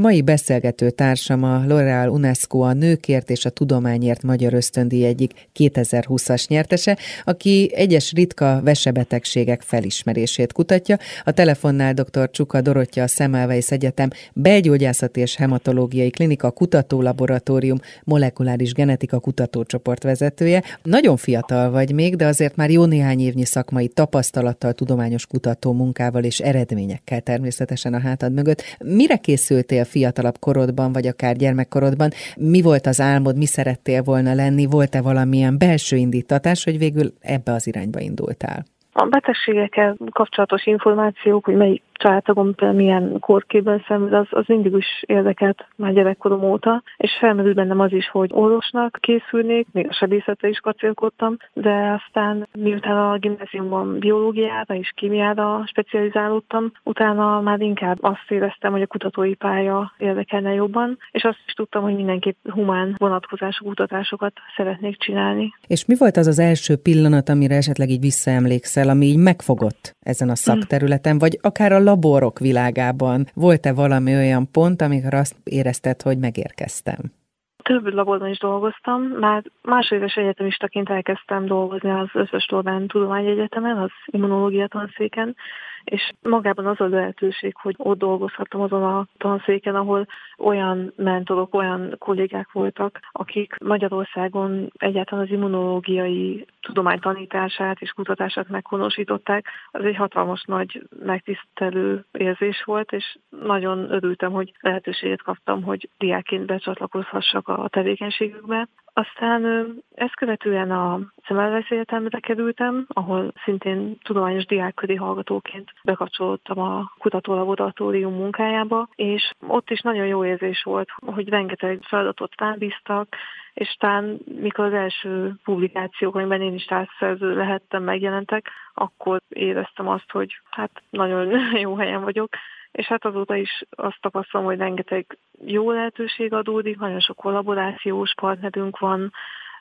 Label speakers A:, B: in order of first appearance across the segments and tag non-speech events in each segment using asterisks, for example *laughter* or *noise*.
A: Mai beszélgető társam a L'Oréal UNESCO a Nőkért és a Tudományért Magyar Ösztöndíj egyik 2020-as nyertese, aki egyes ritka vesebetegségek felismerését kutatja. A telefonnál dr. Csuka Dorottya a Szemelweis Egyetem Belgyógyászati és Hematológiai Klinika Kutatólaboratórium molekuláris genetika kutatócsoport vezetője. Nagyon fiatal vagy még, de azért már jó néhány évnyi szakmai tapasztalattal, tudományos kutató munkával és eredményekkel természetesen a hátad mögött. Mire készültél lettél fiatalabb korodban, vagy akár gyermekkorodban, mi volt az álmod, mi szerettél volna lenni, volt-e valamilyen belső indítatás, hogy végül ebbe az irányba indultál?
B: A betegségekkel kapcsolatos információk, hogy melyik családtagom milyen korkében szenved, az, az mindig is érdekelt már gyerekkorom óta, és felmerült bennem az is, hogy orvosnak készülnék, még a sebészetre is kacérkodtam, de aztán miután a gimnáziumban biológiára és kémiára specializálódtam, utána már inkább azt éreztem, hogy a kutatói pálya érdekelne jobban, és azt is tudtam, hogy mindenképp humán vonatkozású kutatásokat szeretnék csinálni.
A: És mi volt az az első pillanat, amire esetleg így visszaemlékszel, ami így megfogott ezen a szakterületen, vagy akár a laborok világában volt-e valami olyan pont, amikor azt érezted, hogy megérkeztem?
B: Több laborban is dolgoztam, már másodéves egyetemistaként elkezdtem dolgozni az Összes Tudomány Tudományegyetemen, az immunológia tanszéken, és magában az a lehetőség, hogy ott dolgozhattam azon a tanszéken, ahol olyan mentorok, olyan kollégák voltak, akik Magyarországon egyáltalán az immunológiai tudomány tanítását és kutatását meghonosították. Az egy hatalmas nagy megtisztelő érzés volt, és nagyon örültem, hogy lehetőséget kaptam, hogy diákként becsatlakozhassak a tevékenységükbe. Aztán ezt követően a Szemelweis Egyetemre kerültem, ahol szintén tudományos diákköri hallgatóként bekapcsolódtam a kutatólaboratórium munkájába, és ott is nagyon jó érzés volt, hogy rengeteg feladatot rábíztak, és talán mikor az első publikációk, amiben én is társszerző lehettem, megjelentek, akkor éreztem azt, hogy hát nagyon *laughs* jó helyen vagyok, és hát azóta is azt tapasztalom, hogy rengeteg jó lehetőség adódik, nagyon sok kollaborációs partnerünk van,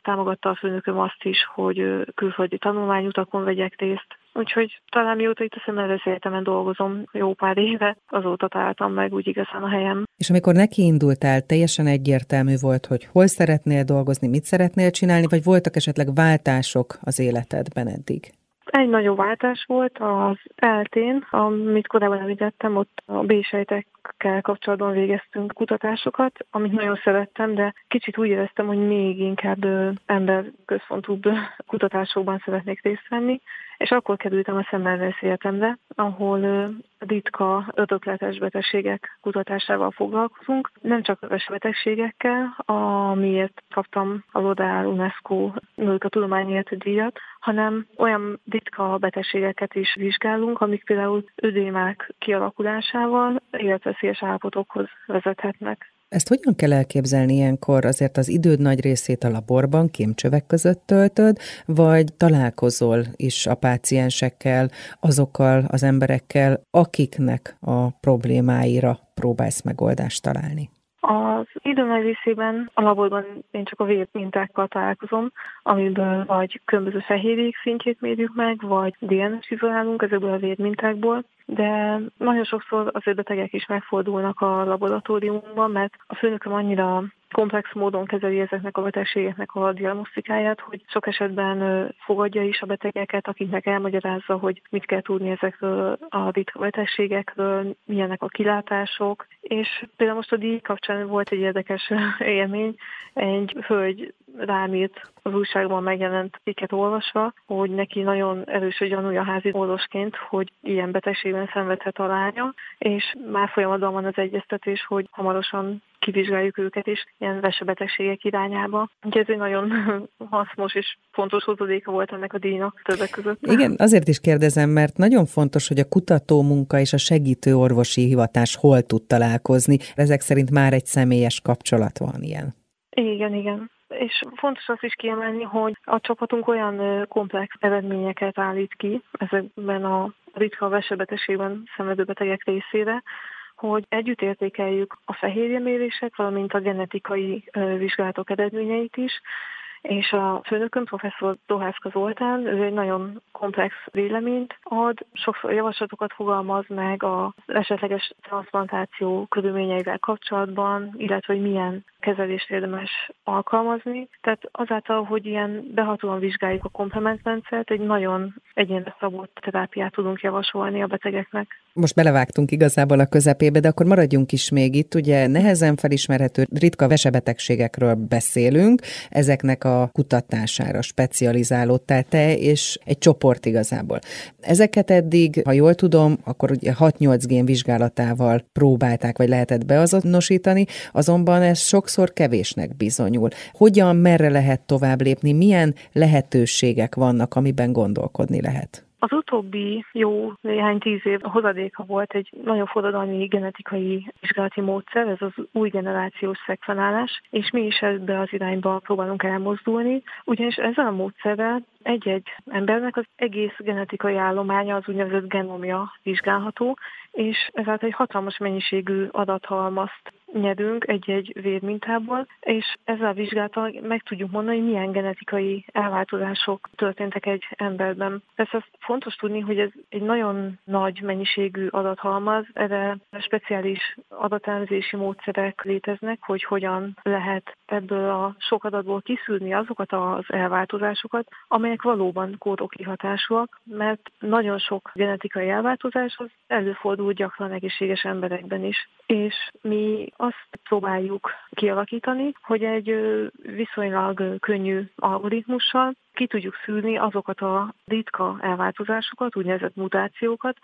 B: támogatta a főnököm azt is, hogy külföldi tanulmányutakon vegyek részt. Úgyhogy talán mióta itt a Szemmelweis Egyetemen dolgozom jó pár éve, azóta találtam meg úgy igazán a helyem.
A: És amikor neki indultál, teljesen egyértelmű volt, hogy hol szeretnél dolgozni, mit szeretnél csinálni, vagy voltak esetleg váltások az életedben eddig?
B: Egy nagyobb váltás volt az eltén, amit korábban említettem, ott a B-sejtekkel kapcsolatban végeztünk kutatásokat, amit nagyon szerettem, de kicsit úgy éreztem, hogy még inkább emberközpontúbb kutatásokban szeretnék részt venni, és akkor kerültem a Szemmelweis Egyetemre, ahol ritka ötökletes betegségek kutatásával foglalkozunk. Nem csak a betegségekkel, amiért kaptam a Lodál UNESCO a Tudományért díjat, hanem olyan ritka betegségeket is vizsgálunk, amik például ödémák kialakulásával életveszélyes állapotokhoz vezethetnek.
A: Ezt hogyan kell elképzelni ilyenkor? Azért az időd nagy részét a laborban, kémcsövek között töltöd, vagy találkozol is a páciensekkel, azokkal az emberekkel, akiknek a problémáira próbálsz megoldást találni?
B: Az idő nagy részében a laborban én csak a vérmintákkal találkozom, amiből vagy különböző fehérjék szintjét mérjük meg, vagy DNS izolálunk ezekből a vérmintákból, de nagyon sokszor az betegek is megfordulnak a laboratóriumban, mert a főnököm annyira komplex módon kezeli ezeknek a betegségeknek a diagnosztikáját, hogy sok esetben fogadja is a betegeket, akiknek elmagyarázza, hogy mit kell tudni ezekről a ritka betegségekről, milyenek a kilátások, és például most a díj kapcsán volt egy érdekes *laughs* élmény, egy hölgy rám írt az újságban megjelent cikket olvasva, hogy neki nagyon erős a gyanúja házi orvosként, hogy ilyen betegségben szenvedhet a lánya, és már folyamatban van az egyeztetés, hogy hamarosan kivizsgáljuk őket is ilyen vesebetegségek irányába. Úgyhogy ez egy nagyon *laughs* hasznos és fontos hozadéka volt ennek a díjnak többek között.
A: Igen, azért is kérdezem, mert nagyon fontos, hogy a kutató munka és a segítő orvosi hivatás hol tud találkozni. Ezek szerint már egy személyes kapcsolat van ilyen.
B: Igen, igen. És fontos azt is kiemelni, hogy a csapatunk olyan komplex eredményeket állít ki ezekben a ritka vesebetegségben szenvedő betegek részére, hogy együtt értékeljük a fehérjemérések, valamint a genetikai vizsgálatok eredményeit is, és a főnököm, professzor Dohászka Zoltán, ő egy nagyon komplex véleményt ad, sokszor javaslatokat fogalmaz meg az esetleges transplantáció körülményeivel kapcsolatban, illetve hogy milyen kezelést érdemes alkalmazni. Tehát azáltal, hogy ilyen behatóan vizsgáljuk a komplementrendszert, egy nagyon egyénre szabott terápiát tudunk javasolni a betegeknek.
A: Most belevágtunk igazából a közepébe, de akkor maradjunk is még itt. Ugye nehezen felismerhető ritka vesebetegségekről beszélünk, ezeknek a kutatására specializálódtál te, és egy csoport igazából. Ezeket eddig, ha jól tudom, akkor ugye 6-8 gén vizsgálatával próbálták, vagy lehetett beazonosítani, azonban ez sokszor kevésnek bizonyul. Hogyan, merre lehet tovább lépni, milyen lehetőségek vannak, amiben gondolkodni lehet?
B: Az utóbbi jó néhány tíz év hozadéka volt egy nagyon forradalmi genetikai vizsgálati módszer, ez az új generációs szekvenálás, és mi is ebbe az irányba próbálunk elmozdulni, ugyanis ezzel a módszerrel egy-egy embernek az egész genetikai állománya, az úgynevezett genomja vizsgálható, és ezáltal egy hatalmas mennyiségű adathalmazt nyerünk egy-egy vérmintából, és ezzel a vizsgálattal meg tudjuk mondani, hogy milyen genetikai elváltozások történtek egy emberben. Persze azt fontos tudni, hogy ez egy nagyon nagy mennyiségű adathalmaz, erre speciális adatámzési módszerek léteznek, hogy hogyan lehet ebből a sok adatból kiszűrni azokat az elváltozásokat, amelyek valóban kódoki hatásúak, mert nagyon sok genetikai elváltozás az előfordul gyakran egészséges emberekben is. És mi azt próbáljuk kialakítani, hogy egy viszonylag könnyű algoritmussal ki tudjuk szűrni azokat a ritka elváltozásokat, úgynevezett mutációkat,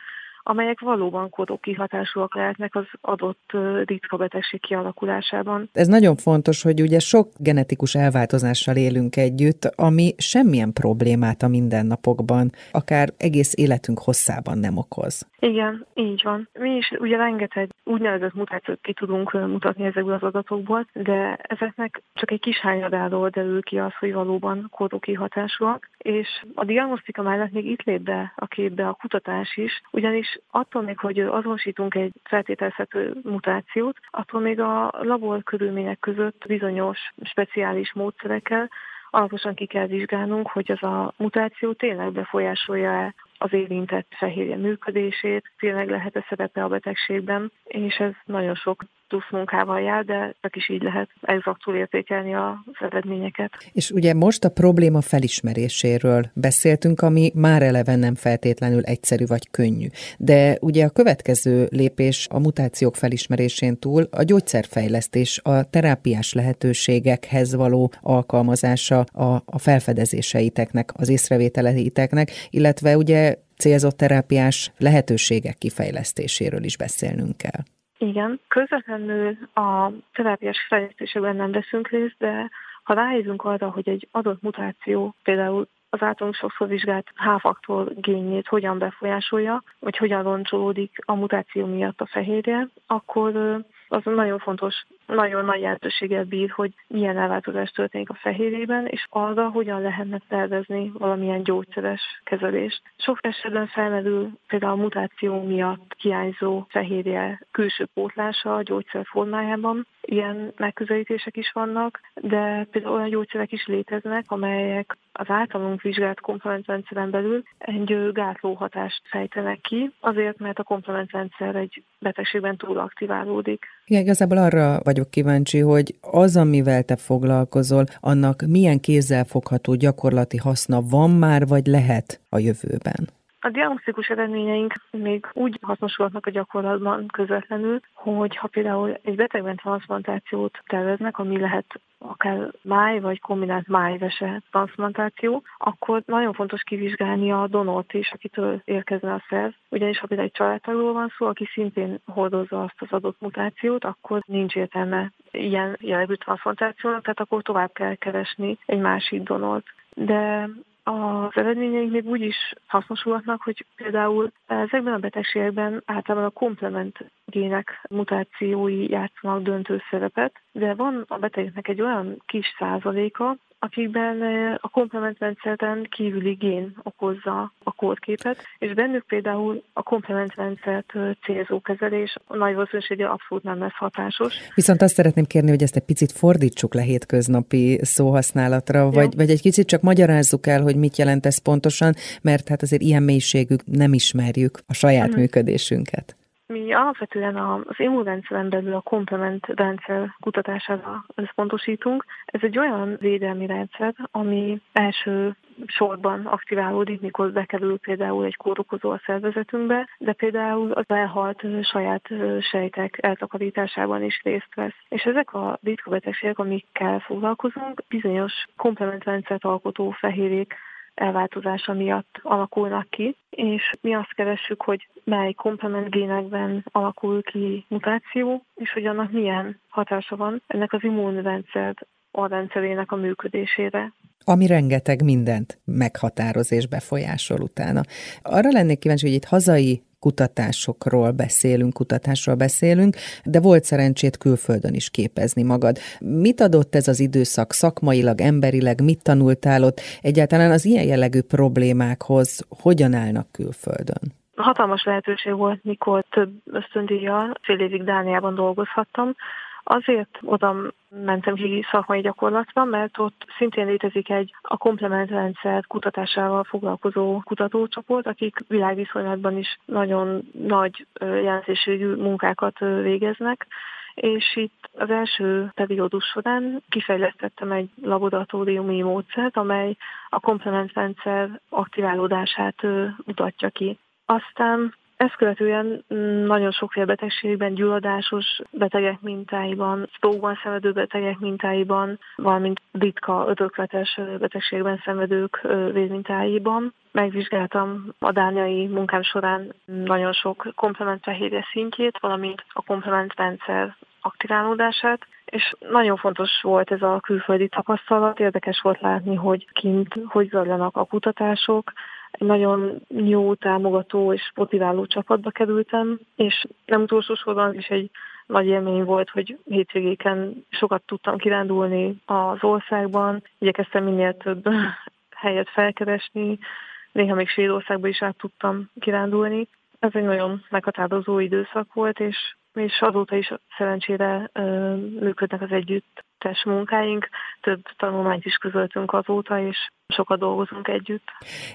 B: amelyek valóban kódok kihatásúak lehetnek az adott ritka betegség kialakulásában.
A: Ez nagyon fontos, hogy ugye sok genetikus elváltozással élünk együtt, ami semmilyen problémát a mindennapokban, akár egész életünk hosszában nem okoz.
B: Igen, így van. Mi is ugye rengeteg úgynevezett mutációt ki tudunk mutatni ezekből az adatokból, de ezeknek csak egy kis hányadáról derül ki az, hogy valóban kódok kihatásúak, és a diagnosztika mellett még itt lép be a képbe a kutatás is, ugyanis attól még, hogy azonosítunk egy feltételezhető mutációt, attól még a labor körülmények között bizonyos speciális módszerekkel alaposan ki kell vizsgálnunk, hogy az a mutáció tényleg befolyásolja-e az érintett fehérje működését, tényleg lehet-e szerepe a betegségben, és ez nagyon sok plusz munkával jár, de csak is így lehet exaktul értékelni az eredményeket.
A: És ugye most a probléma felismeréséről beszéltünk, ami már eleve nem feltétlenül egyszerű vagy könnyű. De ugye a következő lépés a mutációk felismerésén túl a gyógyszerfejlesztés, a terápiás lehetőségekhez való alkalmazása a, a felfedezéseiteknek, az észrevételeiteknek, illetve ugye célzott terápiás lehetőségek kifejlesztéséről is beszélnünk kell.
B: Igen, közvetlenül a terápiás fejlesztésekben nem veszünk részt, de ha rájövünk arra, hogy egy adott mutáció, például az általunk sokszor vizsgált H-faktor génjét hogyan befolyásolja, vagy hogyan roncsolódik a mutáció miatt a fehérje, akkor az nagyon fontos, nagyon nagy jelentőséggel bír, hogy milyen elváltozás történik a fehérjében, és arra hogyan lehetne tervezni valamilyen gyógyszeres kezelést. Sok esetben felmerül például a mutáció miatt hiányzó fehérje külső pótlása a gyógyszer formájában. Ilyen megközelítések is vannak, de például olyan gyógyszerek is léteznek, amelyek az általunk vizsgált komplementrendszeren belül egy gátló hatást fejtenek ki, azért, mert a komplementrendszer egy betegségben túl aktiválódik.
A: Igen, igazából arra vagyok kíváncsi, hogy az, amivel te foglalkozol, annak milyen kézzelfogható gyakorlati haszna van már, vagy lehet a jövőben?
B: A diagnosztikus eredményeink még úgy hasznosulhatnak a gyakorlatban közvetlenül, hogy ha például egy betegben transplantációt terveznek, ami lehet akár máj vagy kombinált májvese transplantáció, akkor nagyon fontos kivizsgálni a donort is, akitől érkezne a szerv. Ugyanis ha például egy családtagról van szó, aki szintén hordozza azt az adott mutációt, akkor nincs értelme ilyen jellegű transplantációnak, tehát akkor tovább kell keresni egy másik donort. De az eredményeink még úgy is hasznosulhatnak, hogy például ezekben a betegségekben általában a komplement gének mutációi játszanak döntő szerepet, de van a betegeknek egy olyan kis százaléka, akikben a komplementrendszeren kívüli gén okozza a kórképet, és bennük például a komplementrendszert célzó kezelés nagy valószínűséggel abszolút nem lesz hatásos.
A: Viszont azt szeretném kérni, hogy ezt egy picit fordítsuk le hétköznapi szóhasználatra, vagy, vagy egy kicsit csak magyarázzuk el, hogy mit jelent ez pontosan, mert hát azért ilyen mélységű nem ismerjük a saját mm. működésünket.
B: Mi alapvetően az immunrendszeren belül a komplement rendszer kutatására összpontosítunk. Ez egy olyan védelmi rendszer, ami első sorban aktiválódik, mikor bekerül például egy kórokozó a szervezetünkbe, de például az elhalt saját sejtek eltakarításában is részt vesz. És ezek a ritka betegségek, amikkel foglalkozunk, bizonyos komplementrendszert alkotó fehérjék elváltozása miatt alakulnak ki, és mi azt keressük, hogy mely komplement génekben alakul ki mutáció, és hogy annak milyen hatása van ennek az immunrendszer a rendszerének a működésére.
A: Ami rengeteg mindent meghatároz és befolyásol utána. Arra lennék kíváncsi, hogy itt hazai kutatásokról beszélünk, kutatásról beszélünk, de volt szerencsét külföldön is képezni magad. Mit adott ez az időszak szakmailag, emberileg, mit tanultál ott? Egyáltalán az ilyen jellegű problémákhoz hogyan állnak külföldön?
B: Hatalmas lehetőség volt, mikor több ösztöndíjjal fél évig Dániában dolgozhattam, Azért oda mentem ki szakmai gyakorlatra, mert ott szintén létezik egy a komplementrendszer kutatásával foglalkozó kutatócsoport, akik világviszonylatban is nagyon nagy jelentőségű munkákat végeznek, és itt az első periódus során kifejlesztettem egy laboratóriumi módszert, amely a komplementrendszer aktiválódását mutatja ki. Aztán ezt követően mm, nagyon sokféle betegségben, gyulladásos betegek mintáiban, stroke szenvedő betegek mintáiban, valamint ritka ödökletes betegségben szenvedők vérmintáiban. Megvizsgáltam a dániai munkám során nagyon sok komplementfehérje szintjét, valamint a komplementrendszer aktiválódását, és nagyon fontos volt ez a külföldi tapasztalat, érdekes volt látni, hogy kint hogy zajlanak a kutatások, nagyon jó, támogató és motiváló csapatba kerültem, és nem utolsó sorban is egy nagy élmény volt, hogy hétvégéken sokat tudtam kirándulni az országban, igyekeztem minél több *laughs* helyet felkeresni, néha még Svédországba is át tudtam kirándulni. Ez egy nagyon meghatározó időszak volt, és, és azóta is szerencsére ö, működnek az együttes munkáink. Több tanulmányt is közöltünk azóta, és sokat dolgozunk együtt.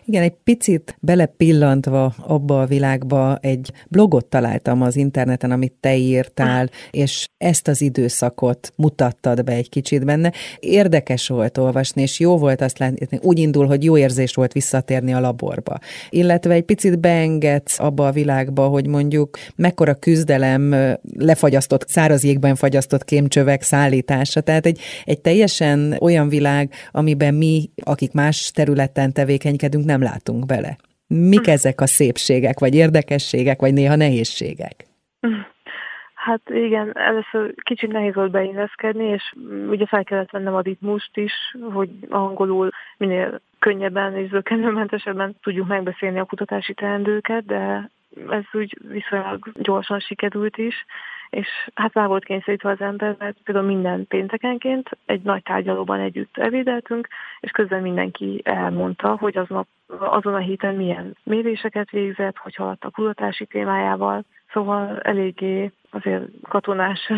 A: Igen, egy picit belepillantva abba a világba egy blogot találtam az interneten, amit te írtál, és ezt az időszakot mutattad be egy kicsit benne. Érdekes volt olvasni, és jó volt azt látni, úgy indul, hogy jó érzés volt visszatérni a laborba. Illetve egy picit beengedsz abba a világba, hogy mondjuk mekkora küzdelem lefagyasztott, száraz jégben fagyasztott kémcsövek szállítása. Tehát egy, egy teljesen olyan világ, amiben mi, akik más területen tevékenykedünk, nem látunk bele. Mik ezek a szépségek, vagy érdekességek, vagy néha nehézségek?
B: Hát igen, először kicsit nehéz volt beilleszkedni, és ugye fel kellett vennem a ritmust is, hogy angolul minél könnyebben és zökkenőmentesebben tudjuk megbeszélni a kutatási teendőket, de ez úgy viszonylag gyorsan sikerült is, és hát rá volt kényszerítve az ember, mert például minden péntekenként egy nagy tárgyalóban együtt evédeltünk, és közben mindenki elmondta, hogy aznap, azon a héten milyen méréseket végzett, hogy haladt a kutatási témájával, szóval eléggé azért katonás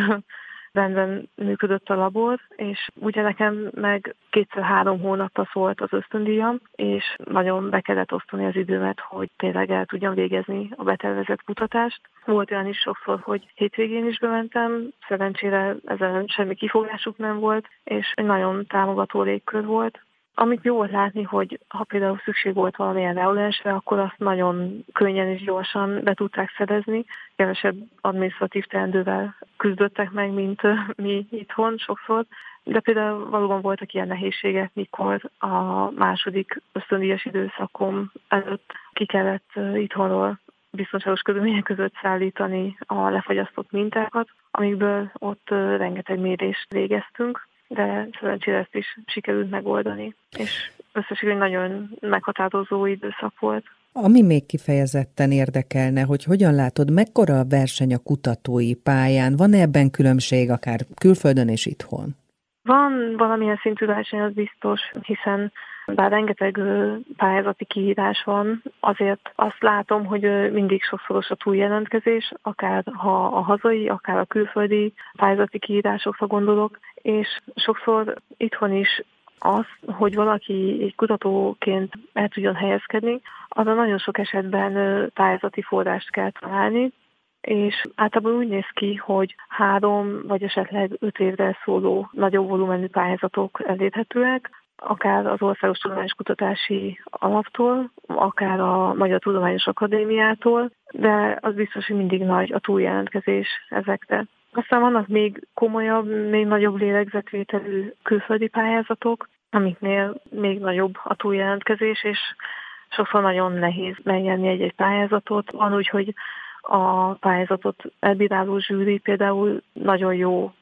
B: rendben működött a labor, és ugye nekem meg kétszer-három hónapra szólt az ösztöndíjam, és nagyon be kellett osztani az időmet, hogy tényleg el tudjam végezni a betervezett kutatást. Volt olyan is sokszor, hogy hétvégén is bementem, szerencsére ezen semmi kifogásuk nem volt, és egy nagyon támogató légkör volt. Amit jó látni, hogy ha például szükség volt valamilyen reulensre, akkor azt nagyon könnyen és gyorsan be tudták szerezni. Kevesebb administratív teendővel küzdöttek meg, mint mi itthon sokszor. De például valóban voltak ilyen nehézségek, mikor a második ösztöndíjas időszakom előtt ki kellett itthonról biztonságos körülmények között szállítani a lefagyasztott mintákat, amikből ott rengeteg mérést végeztünk de szerencsére ezt is sikerült megoldani, és összességében nagyon meghatározó időszak volt.
A: Ami még kifejezetten érdekelne, hogy hogyan látod, mekkora a verseny a kutatói pályán? Van-e ebben különbség akár külföldön és itthon?
B: Van valamilyen szintű verseny, az biztos, hiszen bár rengeteg pályázati kihívás van, azért azt látom, hogy mindig sokszoros a túljelentkezés, akár ha a hazai, akár a külföldi pályázati kihívásokra gondolok, és sokszor itthon is az, hogy valaki egy kutatóként el tudjon helyezkedni, arra nagyon sok esetben pályázati forrást kell találni, és általában úgy néz ki, hogy három vagy esetleg öt évre szóló nagyobb volumenű pályázatok elérhetőek, akár az Országos Tudományos Kutatási Alaptól, akár a Magyar Tudományos Akadémiától, de az biztos, hogy mindig nagy a túljelentkezés ezekre. Aztán vannak még komolyabb, még nagyobb lélegzetvételű külföldi pályázatok, amiknél még nagyobb a túljelentkezés, és sokszor nagyon nehéz megnyerni egy-egy pályázatot. Van úgy, hogy a pályázatot elbíráló zsűri például nagyon jó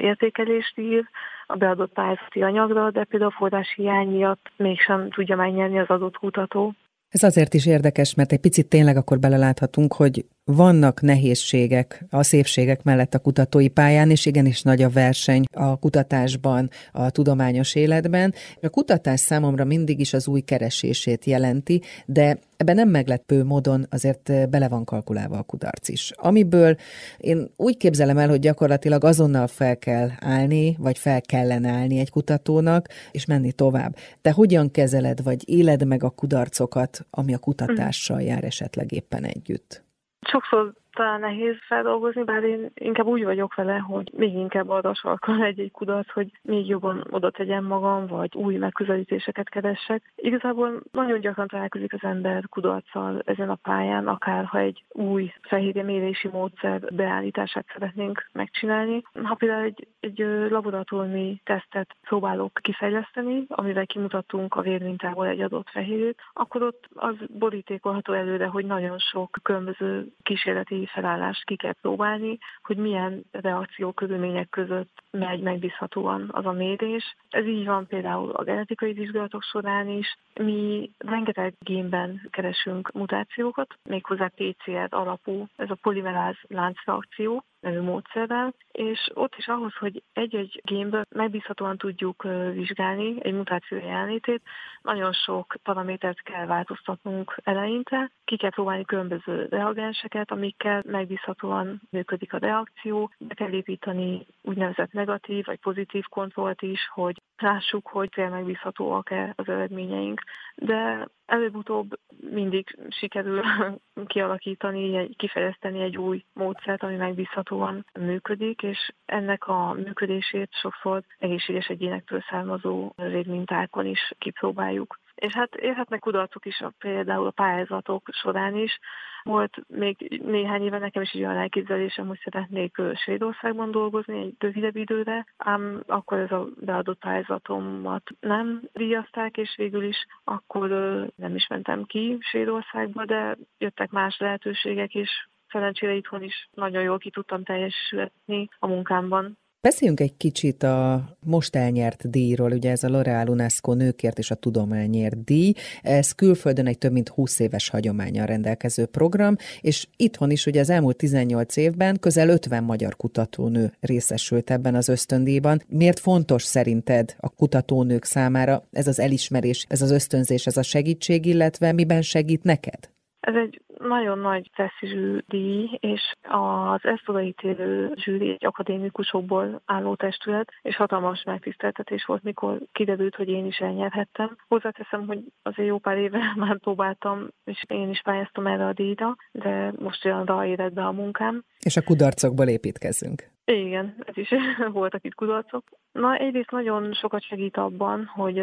B: értékelést ír a beadott pályázati anyagra, de például a forrás hiány miatt mégsem tudja megnyerni az adott kutató.
A: Ez azért is érdekes, mert egy picit tényleg akkor beleláthatunk, hogy vannak nehézségek a szépségek mellett a kutatói pályán, és igenis nagy a verseny a kutatásban, a tudományos életben. A kutatás számomra mindig is az új keresését jelenti, de ebben nem meglepő módon azért bele van kalkulálva a kudarc is. Amiből én úgy képzelem el, hogy gyakorlatilag azonnal fel kell állni, vagy fel kellene állni egy kutatónak, és menni tovább. Te hogyan kezeled, vagy éled meg a kudarcokat, ami a kutatással jár esetleg éppen együtt?
B: Sokszor talán nehéz feldolgozni, bár én inkább úgy vagyok vele, hogy még inkább arra sarkal egy-egy kudarc, hogy még jobban oda tegyem magam, vagy új megközelítéseket keressek. Igazából nagyon gyakran találkozik az ember kudarccal ezen a pályán, akár ha egy új fehérje mérési módszer beállítását szeretnénk megcsinálni. Ha például egy, egy laboratóriumi tesztet próbálok kifejleszteni, amivel kimutattunk a vérmintából egy adott fehérjét, akkor ott az borítékolható előre, hogy nagyon sok különböző kísérleti felállást ki kell próbálni, hogy milyen reakció körülmények között megy megbízhatóan az a mérés. Ez így van például a genetikai vizsgálatok során is. Mi rengeteg génben keresünk mutációkat, méghozzá PCR alapú, ez a polimeráz láncreakció, nevű módszerrel, és ott is ahhoz, hogy egy-egy génből megbízhatóan tudjuk vizsgálni egy mutáció jelenlétét, nagyon sok paramétert kell változtatnunk eleinte, ki kell próbálni különböző reagenseket, amikkel megbízhatóan működik a reakció, be kell építeni úgynevezett negatív vagy pozitív kontrollt is, hogy lássuk, hogy tényleg megbízhatóak-e az eredményeink. De előbb-utóbb mindig sikerül *laughs* kialakítani, egy, kifejezteni egy új módszert, ami megbízhatóan működik, és ennek a működését sokszor egészséges egyénektől származó rédmintákon is kipróbáljuk. És hát érhetnek kudarcok is a, például a pályázatok során is. Volt még néhány éve nekem is egy olyan elképzelésem, hogy szeretnék Svédországban dolgozni egy rövidebb időre, ám akkor ez a beadott pályázatomat nem díjazták, és végül is akkor nem is mentem ki Svédországba, de jöttek más lehetőségek is, szerencsére itthon is nagyon jól ki tudtam teljesülni a munkámban.
A: Beszéljünk egy kicsit a most elnyert díjról, ugye ez a L'Oreal UNESCO nőkért és a tudományért díj. Ez külföldön egy több mint 20 éves hagyományal rendelkező program, és itthon is ugye az elmúlt 18 évben közel 50 magyar kutatónő részesült ebben az ösztöndíjban. Miért fontos szerinted a kutatónők számára ez az elismerés, ez az ösztönzés, ez a segítség, illetve miben segít neked?
B: Ez egy nagyon nagy presztízsű díj, és az ezt odaítélő zsűri egy akadémikusokból álló testület, és hatalmas megtiszteltetés volt, mikor kiderült, hogy én is elnyerhettem. Hozzáteszem, hogy azért jó pár éve *laughs* már próbáltam, és én is pályáztam erre a díjra, de most olyan érett be a munkám.
A: És a kudarcokból építkezünk.
B: Igen, ez is *laughs* voltak itt kudarcok. Na, egyrészt nagyon sokat segít abban, hogy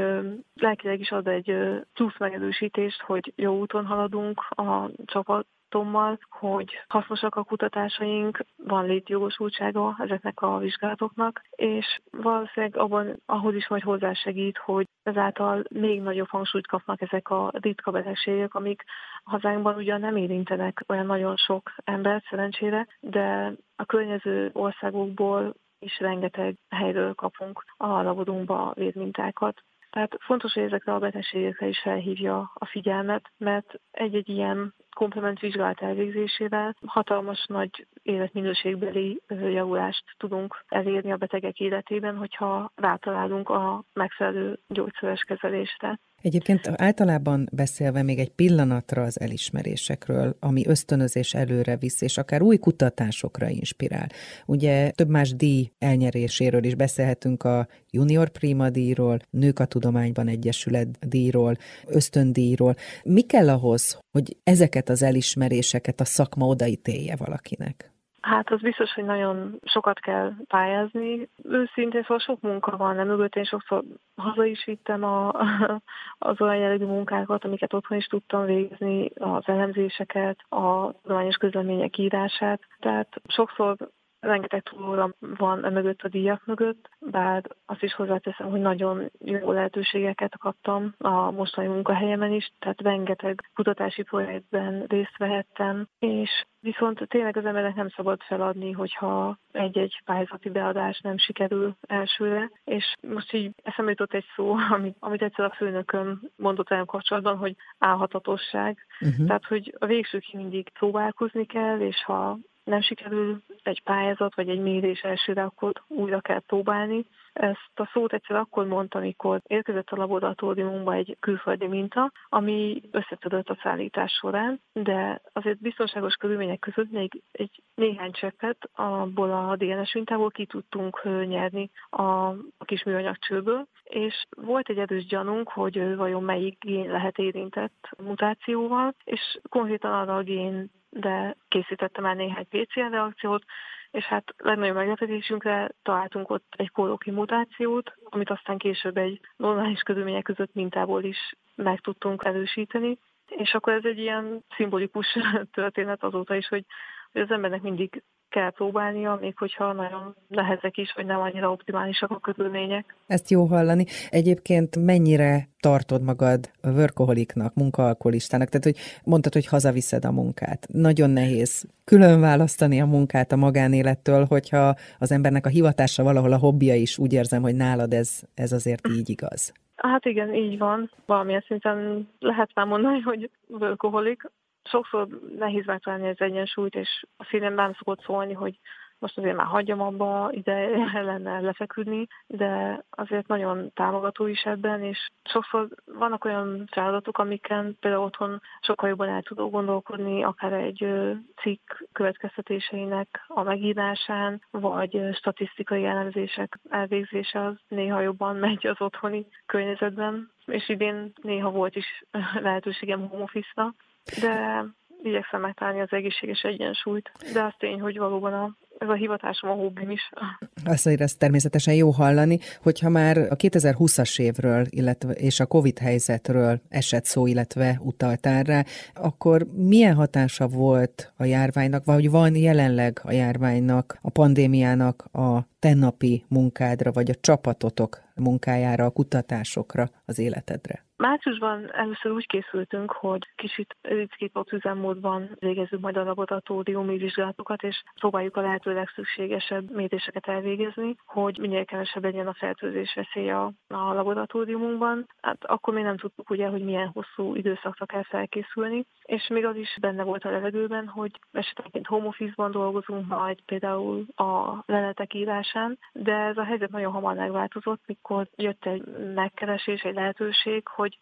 B: lelkileg is ad egy plusz megerősítést, hogy jó úton haladunk a csapat tudatommal, hogy hasznosak a kutatásaink, van létjogosultsága ezeknek a vizsgálatoknak, és valószínűleg abban ahhoz is majd hozzásegít, hogy ezáltal még nagyobb hangsúlyt kapnak ezek a ritka betegségek, amik hazánkban ugyan nem érintenek olyan nagyon sok embert szerencsére, de a környező országokból is rengeteg helyről kapunk a laborunkba védmintákat. Tehát fontos, hogy ezekre a betegségekre is felhívja a figyelmet, mert egy-egy ilyen komplement vizsgálat elvégzésével hatalmas nagy életminőségbeli javulást tudunk elérni a betegek életében, hogyha rátalálunk a megfelelő gyógyszeres kezelésre.
A: Egyébként általában beszélve még egy pillanatra az elismerésekről, ami ösztönözés előre visz, és akár új kutatásokra inspirál. Ugye több más díj elnyeréséről is beszélhetünk a Junior Prima díjról, Nők a Tudományban Egyesület díjról, ösztöndíjról. Mi kell ahhoz, hogy ezeket az elismeréseket a szakma odaítélje valakinek?
B: Hát az biztos, hogy nagyon sokat kell pályázni. Őszintén szóval sok munka van, nem mögött én sokszor haza is vittem a, *laughs* az olyan jellegű munkákat, amiket otthon is tudtam végezni, az elemzéseket, a tudományos közlemények írását. Tehát sokszor rengeteg túlóra van e mögött a díjak mögött, bár azt is hozzáteszem, hogy nagyon jó lehetőségeket kaptam a mostani munkahelyemen is, tehát rengeteg kutatási projektben részt vehettem, és viszont tényleg az embernek nem szabad feladni, hogyha egy-egy pályázati beadás nem sikerül elsőre, és most így eszembe jutott egy szó, *laughs* amit, amit egyszer a főnököm mondott velem kapcsolatban, hogy álhatatosság. Uh-huh. Tehát, hogy a végsőkig mindig próbálkozni kell, és ha nem sikerül egy pályázat vagy egy mérés elsőre, akkor újra kell próbálni. Ezt a szót egyszer akkor mondta, amikor érkezett a laboratóriumunkba egy külföldi minta, ami összetudott a szállítás során, de azért biztonságos körülmények között még egy néhány cseppet abból a DNS mintából ki tudtunk nyerni a, a kis műanyag csőből, és volt egy erős gyanunk, hogy vajon melyik gén lehet érintett mutációval, és konkrétan arra a gén de készítettem el néhány PCR reakciót, és hát legnagyobb meglepetésünkre találtunk ott egy kóroki mutációt, amit aztán később egy normális körülmények között mintából is meg tudtunk erősíteni. És akkor ez egy ilyen szimbolikus *laughs* történet azóta is, hogy, hogy az embernek mindig kell próbálnia, még hogyha nagyon nehezek is, vagy nem annyira optimálisak a körülmények.
A: Ezt jó hallani. Egyébként mennyire tartod magad workoholiknak, munkaalkoholistának? Tehát, hogy mondtad, hogy hazaviszed a munkát. Nagyon nehéz külön választani a munkát a magánélettől, hogyha az embernek a hivatása valahol a hobbija is, úgy érzem, hogy nálad ez, ez azért így igaz.
B: Hát igen, így van. Valamilyen szinten lehet már mondani, hogy workoholik sokszor nehéz megtalálni az egyensúlyt, és a színem nem szokott szólni, hogy most azért már hagyjam abba, ide *laughs* lenne lefeküdni, de azért nagyon támogató is ebben, és sokszor vannak olyan feladatok, amiken például otthon sokkal jobban el tudok gondolkodni, akár egy cikk következtetéseinek a megírásán, vagy statisztikai elemzések elvégzése az néha jobban megy az otthoni környezetben, és idén néha volt is *laughs* lehetőségem home office de igyekszem megtalálni az egészséges egyensúlyt. De az tény, hogy valóban a, ez a hivatásom a hobbim is.
A: Azt mondja, ez természetesen jó hallani, hogyha már a 2020-as évről, illetve és a Covid helyzetről esett szó, illetve utaltál rá, akkor milyen hatása volt a járványnak, vagy van jelenleg a járványnak, a pandémiának a tennapi munkádra, vagy a csapatotok munkájára, a kutatásokra, az életedre?
B: Márciusban először úgy készültünk, hogy kicsit ritkított üzemmódban végezzük majd a laboratóriumi vizsgálatokat, és próbáljuk a lehető legszükségesebb méréseket elvégezni, hogy minél kevesebb legyen a fertőzés veszélye a laboratóriumunkban. Hát akkor még nem tudtuk ugye, hogy milyen hosszú időszakra kell felkészülni, és még az is benne volt a levegőben, hogy esetenként home office-ban dolgozunk majd például a leletek írásán, de ez a helyzet nagyon hamar megváltozott, mikor jött egy megkeresés, egy lehetőség, hogy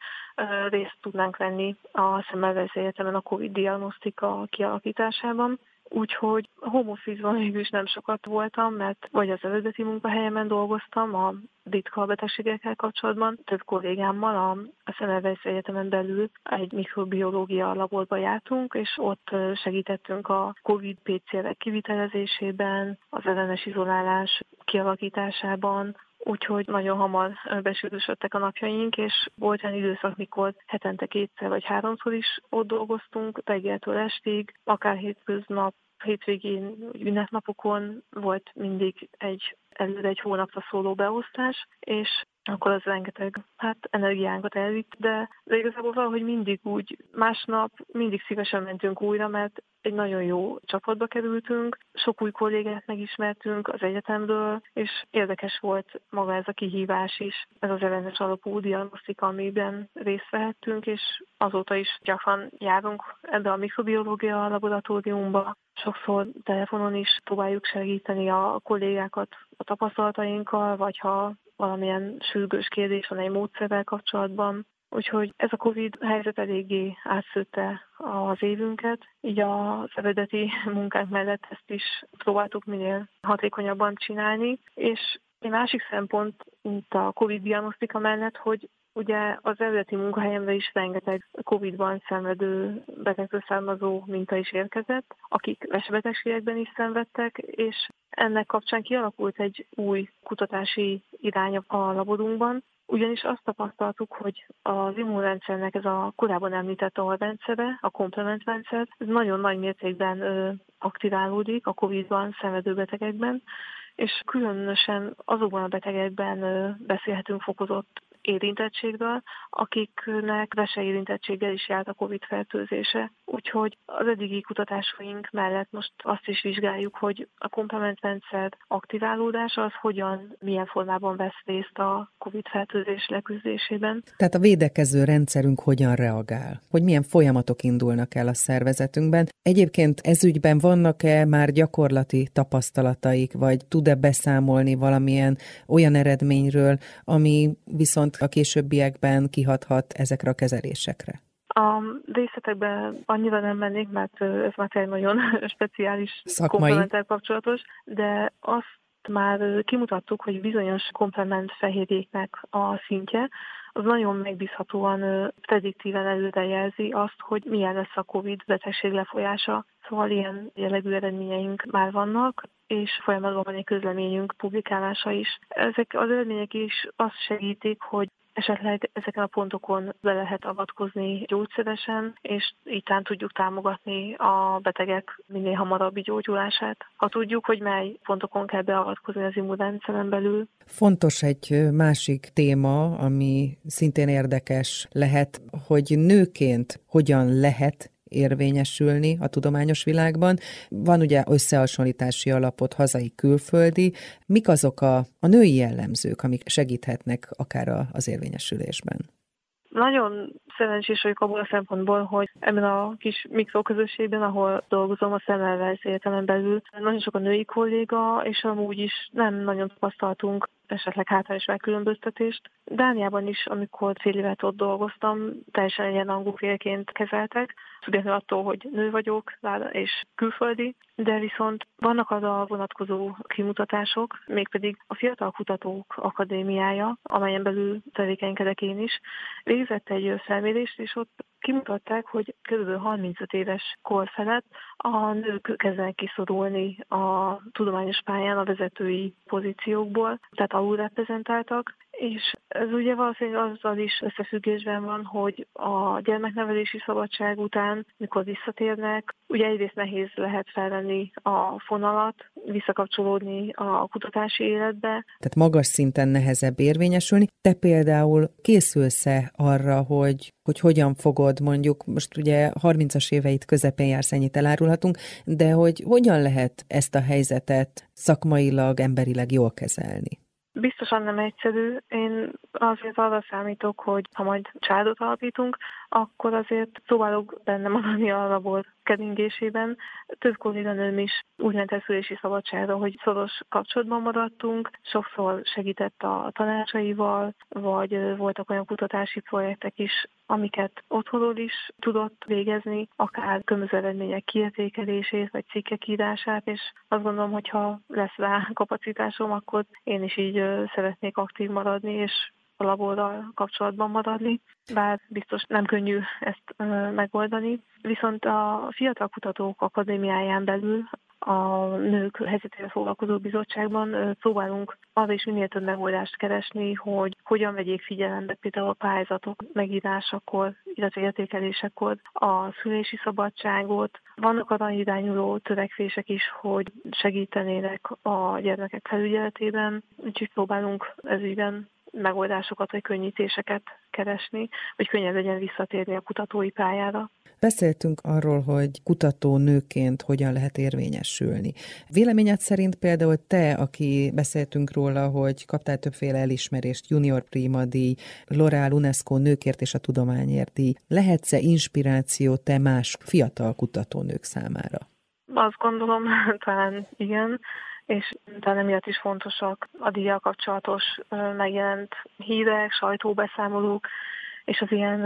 B: részt tudnánk venni a Szemmelweis Egyetemen a COVID diagnosztika kialakításában. Úgyhogy home office-ban végül is nem sokat voltam, mert vagy az eredeti munkahelyemen dolgoztam a ritka betegségekkel kapcsolatban. Több kollégámmal a, a Szemmelweis Egyetemen belül egy mikrobiológia laborba jártunk, és ott segítettünk a COVID PCR-ek kivitelezésében, az ellenes izolálás kialakításában, úgyhogy nagyon hamar besűrűsödtek a napjaink, és volt olyan időszak, mikor hetente kétszer vagy háromszor is ott dolgoztunk, reggeltől estig, akár hétköznap, hétvégén, ünnepnapokon volt mindig egy előre egy hónapra szóló beosztás, és akkor az rengeteg hát, energiánkat elvitt, de, de igazából valahogy mindig úgy, másnap mindig szívesen mentünk újra, mert egy nagyon jó csapatba kerültünk, sok új kollégát megismertünk az egyetemről, és érdekes volt maga ez a kihívás is, ez az ellenes alapú diagnosztika, amiben részt vehettünk, és azóta is gyakran járunk ebbe a mikrobiológia laboratóriumba. Sokszor telefonon is próbáljuk segíteni a kollégákat a tapasztalatainkkal, vagy ha valamilyen sürgős kérdés van egy módszerrel kapcsolatban, Úgyhogy ez a Covid helyzet eléggé átszőtte az évünket, így az eredeti *laughs* munkánk mellett ezt is próbáltuk minél hatékonyabban csinálni, és egy másik szempont, mint a Covid diagnosztika mellett, hogy Ugye az eredeti munkahelyemre is rengeteg Covid-ban szenvedő betegről származó minta is érkezett, akik vesebetegségekben is szenvedtek, és ennek kapcsán kialakult egy új kutatási irány a laborunkban, ugyanis azt tapasztaltuk, hogy az immunrendszernek ez a korábban említett alrendszere, a komplementrendszer, ez nagyon nagy mértékben aktiválódik a COVID-ban szenvedő betegekben, és különösen azokban a betegekben beszélhetünk fokozott érintettségről, akiknek veseérintettséggel is járt a COVID fertőzése. Úgyhogy az eddigi kutatásaink mellett most azt is vizsgáljuk, hogy a komplementrendszer aktiválódása az hogyan, milyen formában vesz részt a COVID fertőzés leküzdésében.
A: Tehát a védekező rendszerünk hogyan reagál? Hogy milyen folyamatok indulnak el a szervezetünkben? Egyébként ezügyben vannak-e már gyakorlati tapasztalataik, vagy tud-e beszámolni valamilyen olyan eredményről, ami viszont viszont a későbbiekben kihathat ezekre a kezelésekre?
B: A részletekben annyira nem mennék, mert ez már egy nagyon *laughs* speciális
A: komponenttel
B: kapcsolatos, de azt már kimutattuk, hogy bizonyos komplement fehérjéknek a szintje, az nagyon megbízhatóan prediktíven előrejelzi azt, hogy milyen lesz a COVID betegség lefolyása. Szóval ilyen jellegű eredményeink már vannak, és folyamatban van egy közleményünk publikálása is. Ezek az eredmények is azt segítik, hogy esetleg ezeken a pontokon be lehet avatkozni gyógyszeresen, és így tudjuk támogatni a betegek minél hamarabbi gyógyulását. Ha tudjuk, hogy mely pontokon kell beavatkozni az immunrendszeren belül.
A: Fontos egy másik téma, ami szintén érdekes lehet, hogy nőként hogyan lehet érvényesülni a tudományos világban. Van ugye összehasonlítási alapot hazai külföldi. Mik azok a, a női jellemzők, amik segíthetnek akár a, az érvényesülésben?
B: Nagyon szerencsés vagyok abból a szempontból, hogy ebben a kis mikroközösségben, ahol dolgozom a Szemmelweis egyetemen belül, nagyon sok a női kolléga, és amúgy is nem nagyon tapasztaltunk esetleg hátrányos megkülönböztetést. Dániában is, amikor fél évet ott dolgoztam, teljesen egyenrangú félként kezeltek, függetlenül attól, hogy nő vagyok és külföldi, de viszont vannak az a vonatkozó kimutatások, mégpedig a Fiatal Kutatók Akadémiája, amelyen belül tevékenykedek én is, végzett egy felmérést, és ott kimutatták, hogy kb. 35 éves kor felett a nők kezdenek kiszorulni a tudományos pályán a vezetői pozíciókból, tehát alulreprezentáltak, és ez ugye valószínűleg azzal is összefüggésben van, hogy a gyermeknevelési szabadság után, mikor visszatérnek, ugye egyrészt nehéz lehet felvenni a fonalat, visszakapcsolódni a kutatási életbe.
A: Tehát magas szinten nehezebb érvényesülni. Te például készülsz-e arra, hogy, hogy hogyan fogod mondjuk, most ugye 30-as éveit közepén jársz, ennyit elárulhatunk, de hogy hogyan lehet ezt a helyzetet szakmailag, emberileg jól kezelni?
B: Biztosan nem egyszerű. Én azért arra számítok, hogy ha majd családot alapítunk, akkor azért próbálok benne maradni a labor keringésében. Több kolléganőm is úgy ment szabadságra, hogy szoros kapcsolatban maradtunk, sokszor segített a tanácsaival, vagy voltak olyan kutatási projektek is, amiket otthonról is tudott végezni, akár különböző eredmények kiértékelését, vagy cikkek írását, és azt gondolom, hogy ha lesz rá kapacitásom, akkor én is így szeretnék aktív maradni, és a laborral kapcsolatban maradni, bár biztos nem könnyű ezt megoldani. Viszont a Fiatal Kutatók Akadémiáján belül a nők helyzetével foglalkozó bizottságban próbálunk arra is minél több megoldást keresni, hogy hogyan vegyék figyelembe például a pályázatok megírásakor, illetve értékelésekor a szülési szabadságot. Vannak arra irányuló törekvések is, hogy segítenének a gyermekek felügyeletében, úgyhogy próbálunk ezügyben megoldásokat vagy könnyítéseket keresni, hogy könnyebb legyen visszatérni a kutatói pályára.
A: Beszéltünk arról, hogy kutató nőként hogyan lehet érvényesülni. Véleményed szerint például te, aki beszéltünk róla, hogy kaptál többféle elismerést, Junior Prima díj, L'Oreal UNESCO nőkért és a tudományért díj, lehetsz-e inspiráció te más fiatal kutatónők számára?
B: Azt gondolom, *laughs* talán igen és talán emiatt is fontosak a díjjal kapcsolatos megjelent hírek, sajtóbeszámolók, és az ilyen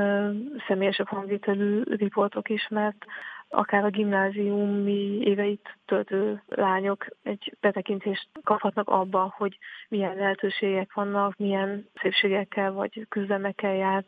B: személyesebb hangvitelű riportok is, mert akár a gimnáziumi éveit töltő lányok egy betekintést kaphatnak abba, hogy milyen lehetőségek vannak, milyen szépségekkel vagy küzdelmekkel jár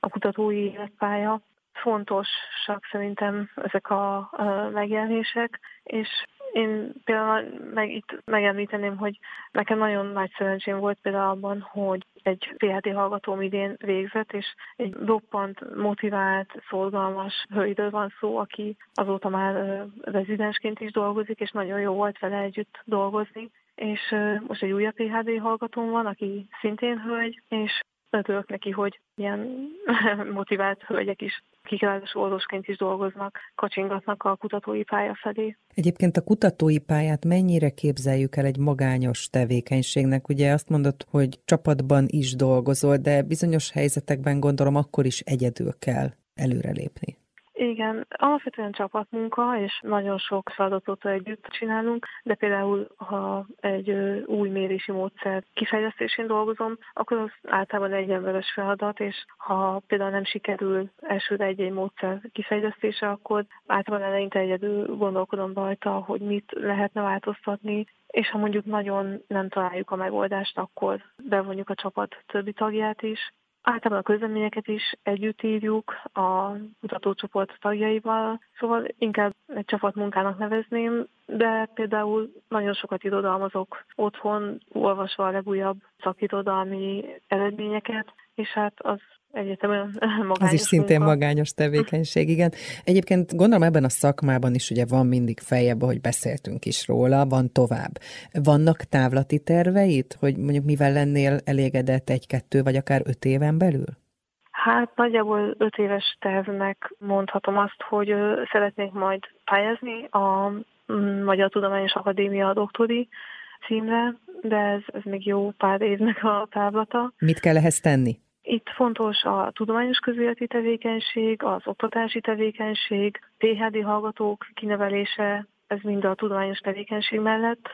B: a kutatói életpálya. Fontosak szerintem ezek a megjelenések, és én például meg itt megemlíteném, hogy nekem nagyon nagy szerencsém volt például abban, hogy egy PHD hallgatóm idén végzett, és egy roppant, motivált, szorgalmas hölgyről van szó, aki azóta már rezidensként is dolgozik, és nagyon jó volt vele együtt dolgozni. És most egy újabb PHD hallgatóm van, aki szintén hölgy, és örülök neki, hogy ilyen *laughs* motivált hölgyek is kikelás orvosként is dolgoznak, kacsingatnak a kutatói pálya felé.
A: Egyébként a kutatói pályát mennyire képzeljük el egy magányos tevékenységnek? Ugye azt mondod, hogy csapatban is dolgozol, de bizonyos helyzetekben gondolom akkor is egyedül kell előrelépni.
B: Igen, alapvetően csapatmunka, és nagyon sok feladatot együtt csinálunk, de például, ha egy új mérési módszer kifejlesztésén dolgozom, akkor az általában egy emberes feladat, és ha például nem sikerül elsőre egy-egy módszer kifejlesztése, akkor általában eleinte egyedül gondolkodom rajta, hogy mit lehetne változtatni, és ha mondjuk nagyon nem találjuk a megoldást, akkor bevonjuk a csapat többi tagját is, Általában a közleményeket is együtt írjuk a kutatócsoport tagjaival, szóval inkább egy csapatmunkának nevezném, de például nagyon sokat irodalmazok otthon, olvasva a legújabb szakirodalmi eredményeket, és hát az egyetemen *laughs* magányos
A: Az is szintén
B: munka.
A: magányos tevékenység, igen. Egyébként gondolom ebben a szakmában is ugye van mindig feljebb, hogy beszéltünk is róla, van tovább. Vannak távlati terveit, hogy mondjuk mivel lennél elégedett egy-kettő, vagy akár öt éven belül?
B: Hát nagyjából öt éves tervnek mondhatom azt, hogy szeretnék majd pályázni a mm, Magyar Tudományos Akadémia doktori címre, de ez, ez még jó pár évnek a távlata.
A: Mit kell ehhez tenni?
B: Itt fontos a tudományos közéleti tevékenység, az oktatási tevékenység, PHD hallgatók kinevelése, ez mind a tudományos tevékenység mellett.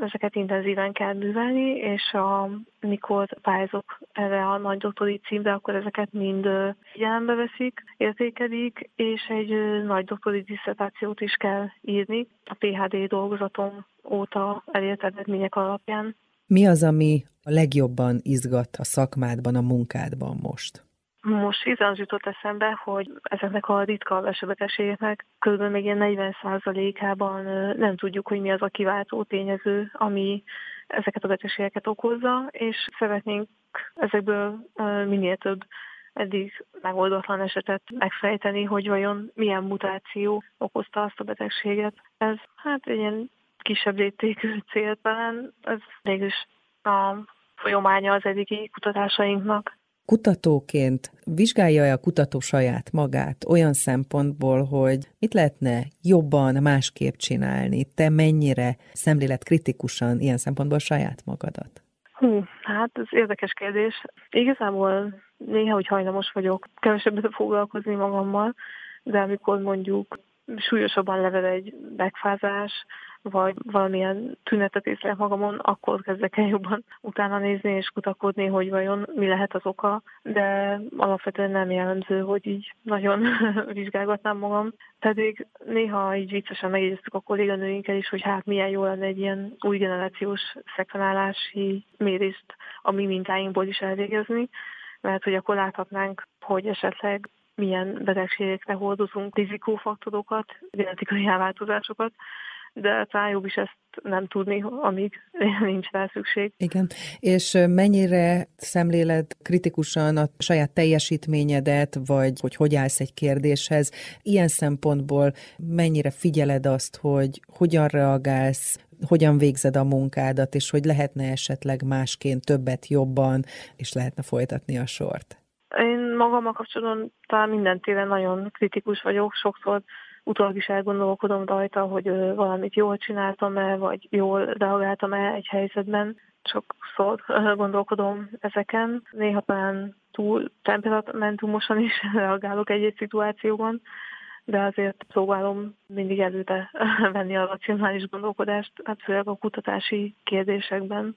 B: Ezeket intenzíven kell művelni, és a, mikor pályázok erre a nagy doktori címre, akkor ezeket mind figyelembe veszik, értékelik, és egy nagy doktori diszertációt is kell írni a PHD dolgozatom óta elért eredmények alapján.
A: Mi az, ami a legjobban izgat a szakmádban, a munkádban most?
B: Most hirtelen jutott eszembe, hogy ezeknek a ritka vesebetegségeknek kb. még ilyen 40%-ában nem tudjuk, hogy mi az a kiváltó tényező, ami ezeket a betegségeket okozza, és szeretnénk ezekből minél több eddig megoldatlan esetet megfejteni, hogy vajon milyen mutáció okozta azt a betegséget. Ez hát egy ilyen kisebb léptékű cél talán, ez mégis a folyamánya az eddigi kutatásainknak.
A: Kutatóként vizsgálja-e a kutató saját magát olyan szempontból, hogy mit lehetne jobban, másképp csinálni? Te mennyire szemlélet kritikusan ilyen szempontból saját magadat?
B: Hú, hát ez érdekes kérdés. Igazából néha, hogy hajlamos vagyok kevesebbet foglalkozni magammal, de amikor mondjuk súlyosabban level egy megfázás, vagy valamilyen tünetet észlelek magamon, akkor kezdek el jobban utána nézni és kutakodni, hogy vajon mi lehet az oka, de alapvetően nem jellemző, hogy így nagyon *laughs* vizsgálgatnám magam. Pedig néha így viccesen megjegyeztük a kolléganőinkkel is, hogy hát milyen jó lenne egy ilyen új generációs szekvenálási mérést a mi mintáinkból is elvégezni, mert hogy akkor láthatnánk, hogy esetleg milyen betegségekre hordozunk rizikófaktorokat, genetikai elváltozásokat, de talán jobb is ezt nem tudni, amíg *laughs* nincs rá szükség.
A: Igen, és mennyire szemléled kritikusan a saját teljesítményedet, vagy hogy hogy állsz egy kérdéshez? Ilyen szempontból mennyire figyeled azt, hogy hogyan reagálsz hogyan végzed a munkádat, és hogy lehetne esetleg másként többet, jobban, és lehetne folytatni a sort?
B: Én magammal kapcsolatban talán minden téren nagyon kritikus vagyok, sokszor utólag is elgondolkodom rajta, hogy valamit jól csináltam-e, vagy jól reagáltam-e egy helyzetben. Sokszor gondolkodom ezeken. Néha talán túl temperamentumosan is *laughs* reagálok egy-egy szituációban, de azért próbálom mindig előre *laughs* venni a racionális gondolkodást, hát főleg a kutatási kérdésekben.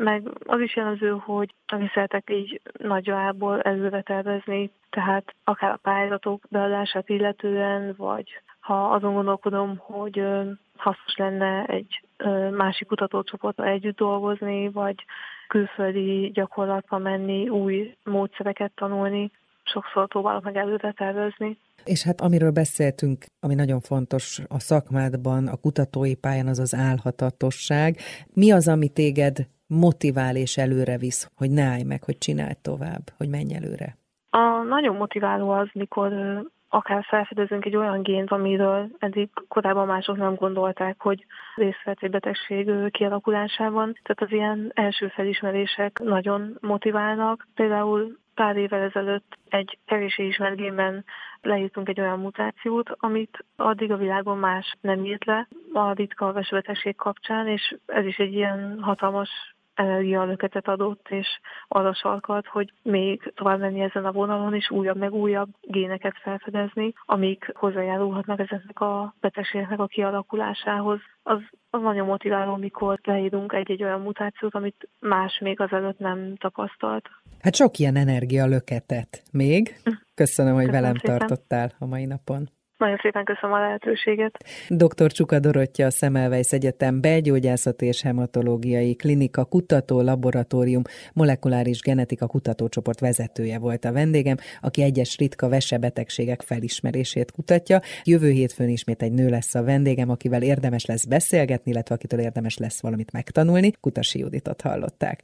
B: Meg az is jellemző, hogy nem szeretek így nagyjából előre tervezni, tehát akár a pályázatok beadását illetően, vagy ha azon gondolkodom, hogy hasznos lenne egy másik kutatócsoporttal együtt dolgozni, vagy külföldi gyakorlatba menni, új módszereket tanulni, sokszor próbálok meg előre tervezni.
A: És hát amiről beszéltünk, ami nagyon fontos a szakmádban, a kutatói pályán, az az álhatatosság. Mi az, ami téged motivál és előre visz, hogy ne állj meg, hogy csinálj tovább, hogy menj előre?
B: A nagyon motiváló az, mikor akár felfedezünk egy olyan gént, amiről eddig korábban mások nem gondolták, hogy részt vett egy betegség kialakulásában. Tehát az ilyen első felismerések nagyon motiválnak. Például pár évvel ezelőtt egy kevésé ismert génben leírtunk egy olyan mutációt, amit addig a világon más nem írt le a ritka vesbetegség kapcsán, és ez is egy ilyen hatalmas energialöketet adott, és arra sarkalt, hogy még tovább menni ezen a vonalon, és újabb meg újabb géneket felfedezni, amik hozzájárulhatnak ezeknek a betegségeknek a kialakulásához. Az, az nagyon motiváló, amikor leírunk egy-egy olyan mutációt, amit más még azelőtt nem tapasztalt.
A: Hát sok ilyen energialöketet még. Hm. Köszönöm, hogy Köszönöm velem szépen. tartottál a mai napon.
B: Nagyon szépen köszönöm a lehetőséget.
A: Dr. Csuka Dorottya, a Szemelweis Egyetem belgyógyászati és hematológiai klinika kutató laboratórium molekuláris genetika kutatócsoport vezetője volt a vendégem, aki egyes ritka vesebetegségek felismerését kutatja. Jövő hétfőn ismét egy nő lesz a vendégem, akivel érdemes lesz beszélgetni, illetve akitől érdemes lesz valamit megtanulni. Kutasi Juditot hallották.